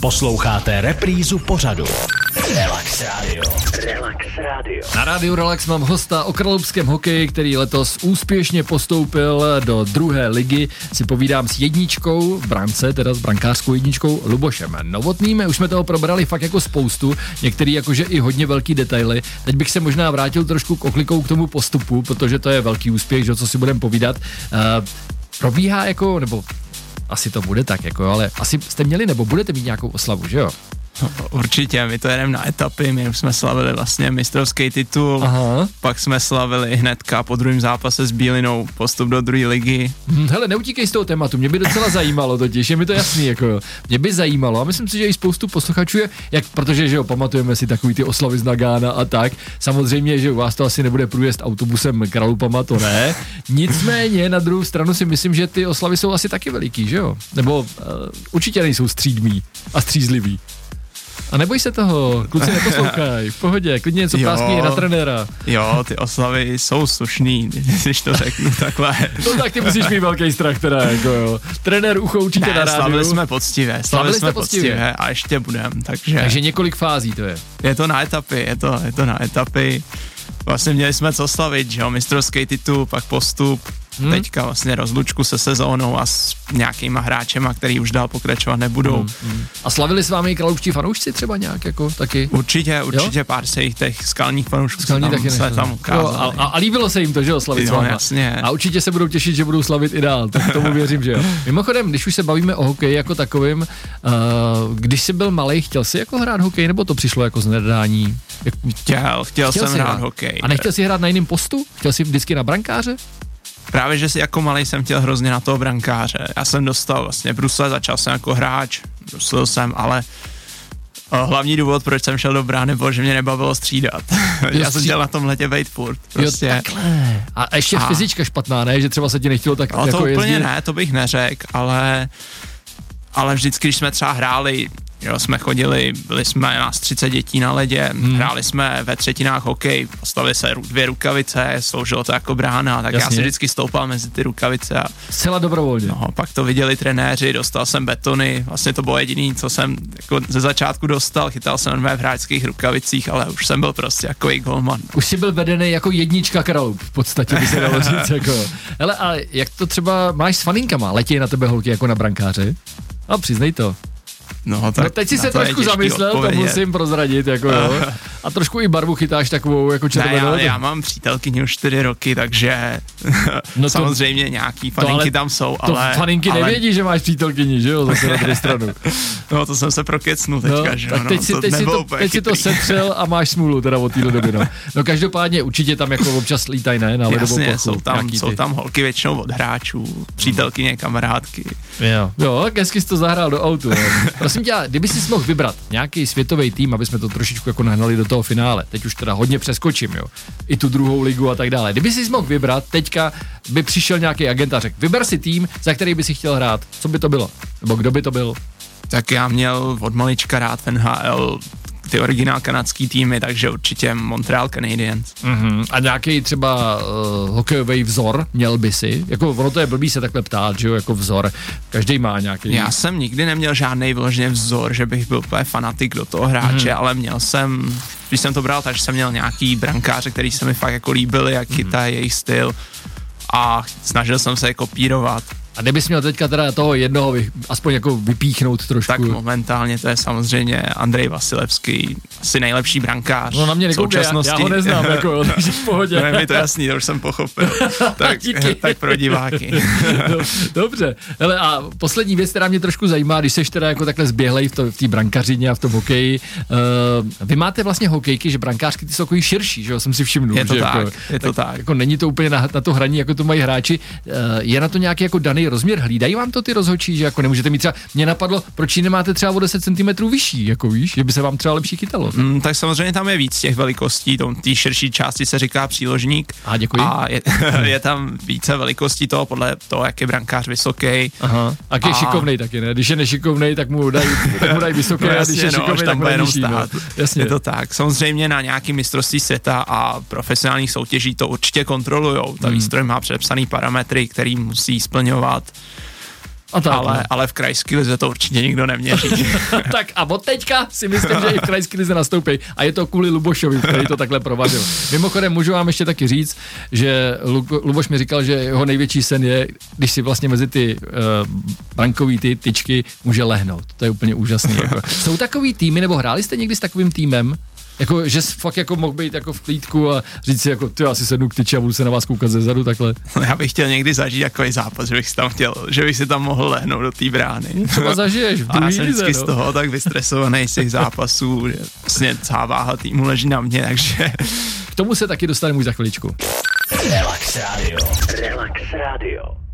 Posloucháte reprízu pořadu. Relax Radio. Relax Radio. Na rádiu Relax mám hosta o kralupském hokeji, který letos úspěšně postoupil do druhé ligy. Si povídám s jedničkou v brance, teda s brankářskou jedničkou Lubošem Novotným. Už jsme toho probrali fakt jako spoustu, některý jakože i hodně velký detaily. Teď bych se možná vrátil trošku k oklikou k tomu postupu, protože to je velký úspěch, že co si budeme povídat. Uh, probíhá jako, nebo asi to bude tak, jako, ale asi jste měli nebo budete mít nějakou oslavu, že jo? Určitě, my to jedeme na etapy, my jsme slavili vlastně mistrovský titul, Aha. pak jsme slavili hnedka po druhém zápase s Bílinou postup do druhé ligy. Hm, hele, neutíkej z toho tématu, mě by docela zajímalo totiž, je mi to jasný, jako jo. Mě by zajímalo a myslím si, že i spoustu posluchačů je, jak, protože, že jo, pamatujeme si takový ty oslavy z Nagána a tak, samozřejmě, že u vás to asi nebude průjezd autobusem kralupama, to ne, nicméně na druhou stranu si myslím, že ty oslavy jsou asi taky veliký, že jo, nebo uh, určitě nejsou střídmí a střízliví. A neboj se toho, kluci neposlouchaj, v pohodě, klidně něco prásky na trenéra. Jo, ty oslavy jsou slušný, když to řeknu takhle. No tak ty musíš mít velký strach teda, jako jo. Trenér ucho určitě ne, na rádiu. slavili jsme poctivě, slavili, slavili jsme poctivě. poctivě a ještě budem, takže. Takže několik fází to je. Je to na etapy, je to, je to na etapy. Vlastně měli jsme co slavit, že jo, mistrovský titul, pak postup, hmm. teďka vlastně rozlučku se sezónou a s nějakýma hráčema, který už dál pokračovat nebudou. Hmm. Hmm. A slavili s vámi kralovští fanoušci třeba nějak jako taky? Určitě, určitě jo? pár se jich těch skalních fanoušků Skalní se tam, se tam ukázali. Jo, a, a, líbilo se jim to, že jo, slavit jo, s váma. jasně. A určitě se budou těšit, že budou slavit i dál, tak tomu věřím, že jo. Mimochodem, když už se bavíme o hokeji jako takovým, uh, když jsi byl malý, chtěl jsi jako hrát hokej, nebo to přišlo jako z nedání? Chtěl, chtěl, chtěl jsem hrát, hrát hokej. A nechtěl jsi hrát na jiném postu? Chtěl jsi vždycky na brankáře? Právě, že si jako malý jsem chtěl hrozně na toho brankáře. Já jsem dostal vlastně brusle, začal jsem jako hráč, bruslil jsem, ale eh, hlavní důvod, proč jsem šel do brány, byl, že mě nebavilo střídat. Já jsem chtěl na tom letě být furt. Prostě. Jo, takhle. A ještě a... fyzička špatná, ne? Že třeba se ti nechtělo tak no, jako to úplně jezdit? ne, to bych neřekl, ale ale vždycky, když jsme třeba hráli Jo, jsme chodili, byli jsme nás 30 dětí na ledě, hmm. hráli jsme ve třetinách hokej, postavili se dvě rukavice, sloužilo to jako brána, tak Jasně. já si vždycky stoupal mezi ty rukavice. A, Zcela dobrovolně. No, pak to viděli trenéři, dostal jsem betony, vlastně to bylo jediný, co jsem jako ze začátku dostal, chytal jsem v hráčských rukavicích, ale už jsem byl prostě jako golman. Už jsi byl vedený jako jednička kralů, v podstatě by se dalo říct. Jako. Hele, a jak to třeba máš s faninkama? Letí na tebe holky jako na brankáře? A přiznej to. No, tak no teď si se trošku zamyslel, to musím prozradit, jako jo. A trošku i barvu chytáš takovou jako červenou. Ne, já, já mám přítelkyni už čtyři roky, takže no to, samozřejmě nějaký faninky to ale, tam jsou, to ale... faninky ale... nevědí, že máš přítelkyni, že jo, zase na druhou stranu. no to jsem se prokecnul teďka, no, že tak teď, no, si, teď, si to, teď si to setřel a máš smůlu teda od téhle doby, no. No každopádně určitě tam jako občas lítaj, ne, na Jasně, plochu, jsou tam, jsou tam holky většinou od hráčů, přítelkyně, kamarádky. Jo, jo, tak hezky jsi to zahrál do autu. Prosím tě, kdyby si mohl vybrat nějaký světový tým, aby jsme to trošičku jako nahnali do toho finále. Teď už teda hodně přeskočím, jo. I tu druhou ligu a tak dále. Kdyby si mohl vybrat, teďka by přišel nějaký agent a řekl, vyber si tým, za který by si chtěl hrát. Co by to bylo? Nebo kdo by to byl? Tak já měl od malička rád NHL ty originál kanadský týmy, takže určitě Montreal Canadiens. Mm-hmm. A nějaký třeba uh, hokejový vzor měl by si? Jako ono to je blbý se takhle ptát, že jo, jako vzor. Každý má nějaký. Já jsem nikdy neměl žádný vyloženě vzor, že bych byl úplně fanatik do toho hráče, mm-hmm. ale měl jsem, když jsem to bral, takže jsem měl nějaký brankáře, který se mi fakt jako líbili, jak mm-hmm. chytají jejich styl a snažil jsem se je kopírovat. A kdybys měl teďka teda toho jednoho vy, aspoň jako vypíchnout trošku. Tak momentálně to je samozřejmě Andrej Vasilevský, asi nejlepší brankář. No na mě nekoukej, já, já, ho neznám, jako, takže v pohodě. No, mi to jasný, to už jsem pochopil. tak, tak pro diváky. no, dobře, Hele, a poslední věc, která mě trošku zajímá, když seš teda jako takhle zběhlej v té v brankařině a v tom hokeji, uh, vy máte vlastně hokejky, že brankářky ty jsou jako širší, že jo, jsem si všiml. Je to že tak, jako, je to tak. tak. Jako není to úplně na, na to hraní, jako to mají hráči. Uh, je na to nějaký jako daný rozměr? Hlídají vám to ty rozhodčí, že jako nemůžete mít třeba, mě napadlo, proč ji nemáte třeba o 10 cm vyšší, jako víš, že by se vám třeba lepší chytalo. Mm, tak samozřejmě tam je víc těch velikostí, té širší části se říká příložník. A děkuji. A je, je tam více velikostí toho podle toho, jak je brankář vysoký. Aha. A je šikovnej taky, ne? Když je nešikovnej, tak mu dají, tak mu dají vysoké, no, a když je no, šikovnej, tak mu jenom nižší, no. stát. No. Jasně. Je to tak. Samozřejmě na nějaký mistrovství světa a profesionálních soutěží to určitě kontrolujou. Ta hmm. výstroj má předepsaný parametry, který musí splňovat A tak, ale, no. ale v krajské lize to určitě nikdo neměří. tak a od teďka si myslím, že i v krajské lize nastoupí. A je to kvůli Lubošovi, který to takhle provadil. Mimochodem, můžu vám ještě taky říct, že Lu- Luboš mi říkal, že jeho největší sen je, když si vlastně mezi ty uh, brankový ty tyčky může lehnout. To je úplně úžasný. Jako. Jsou takový týmy, nebo hráli jste někdy s takovým týmem? Jako, že jsi fakt jako mohl být jako v klídku a říct si jako, ty já si sednu k tyči a budu se na vás koukat ze zadu takhle. Já bych chtěl někdy zažít takový zápas, že bych si tam chtěl, že bych si tam mohl lehnout do té brány. Třeba zažiješ v A já jsem vždycky z no. toho tak vystresovaný z těch zápasů, že vlastně celá váha týmu leží na mě, takže K tomu se taky dostaneme už za chviličku. Relax Radio. Relax Radio.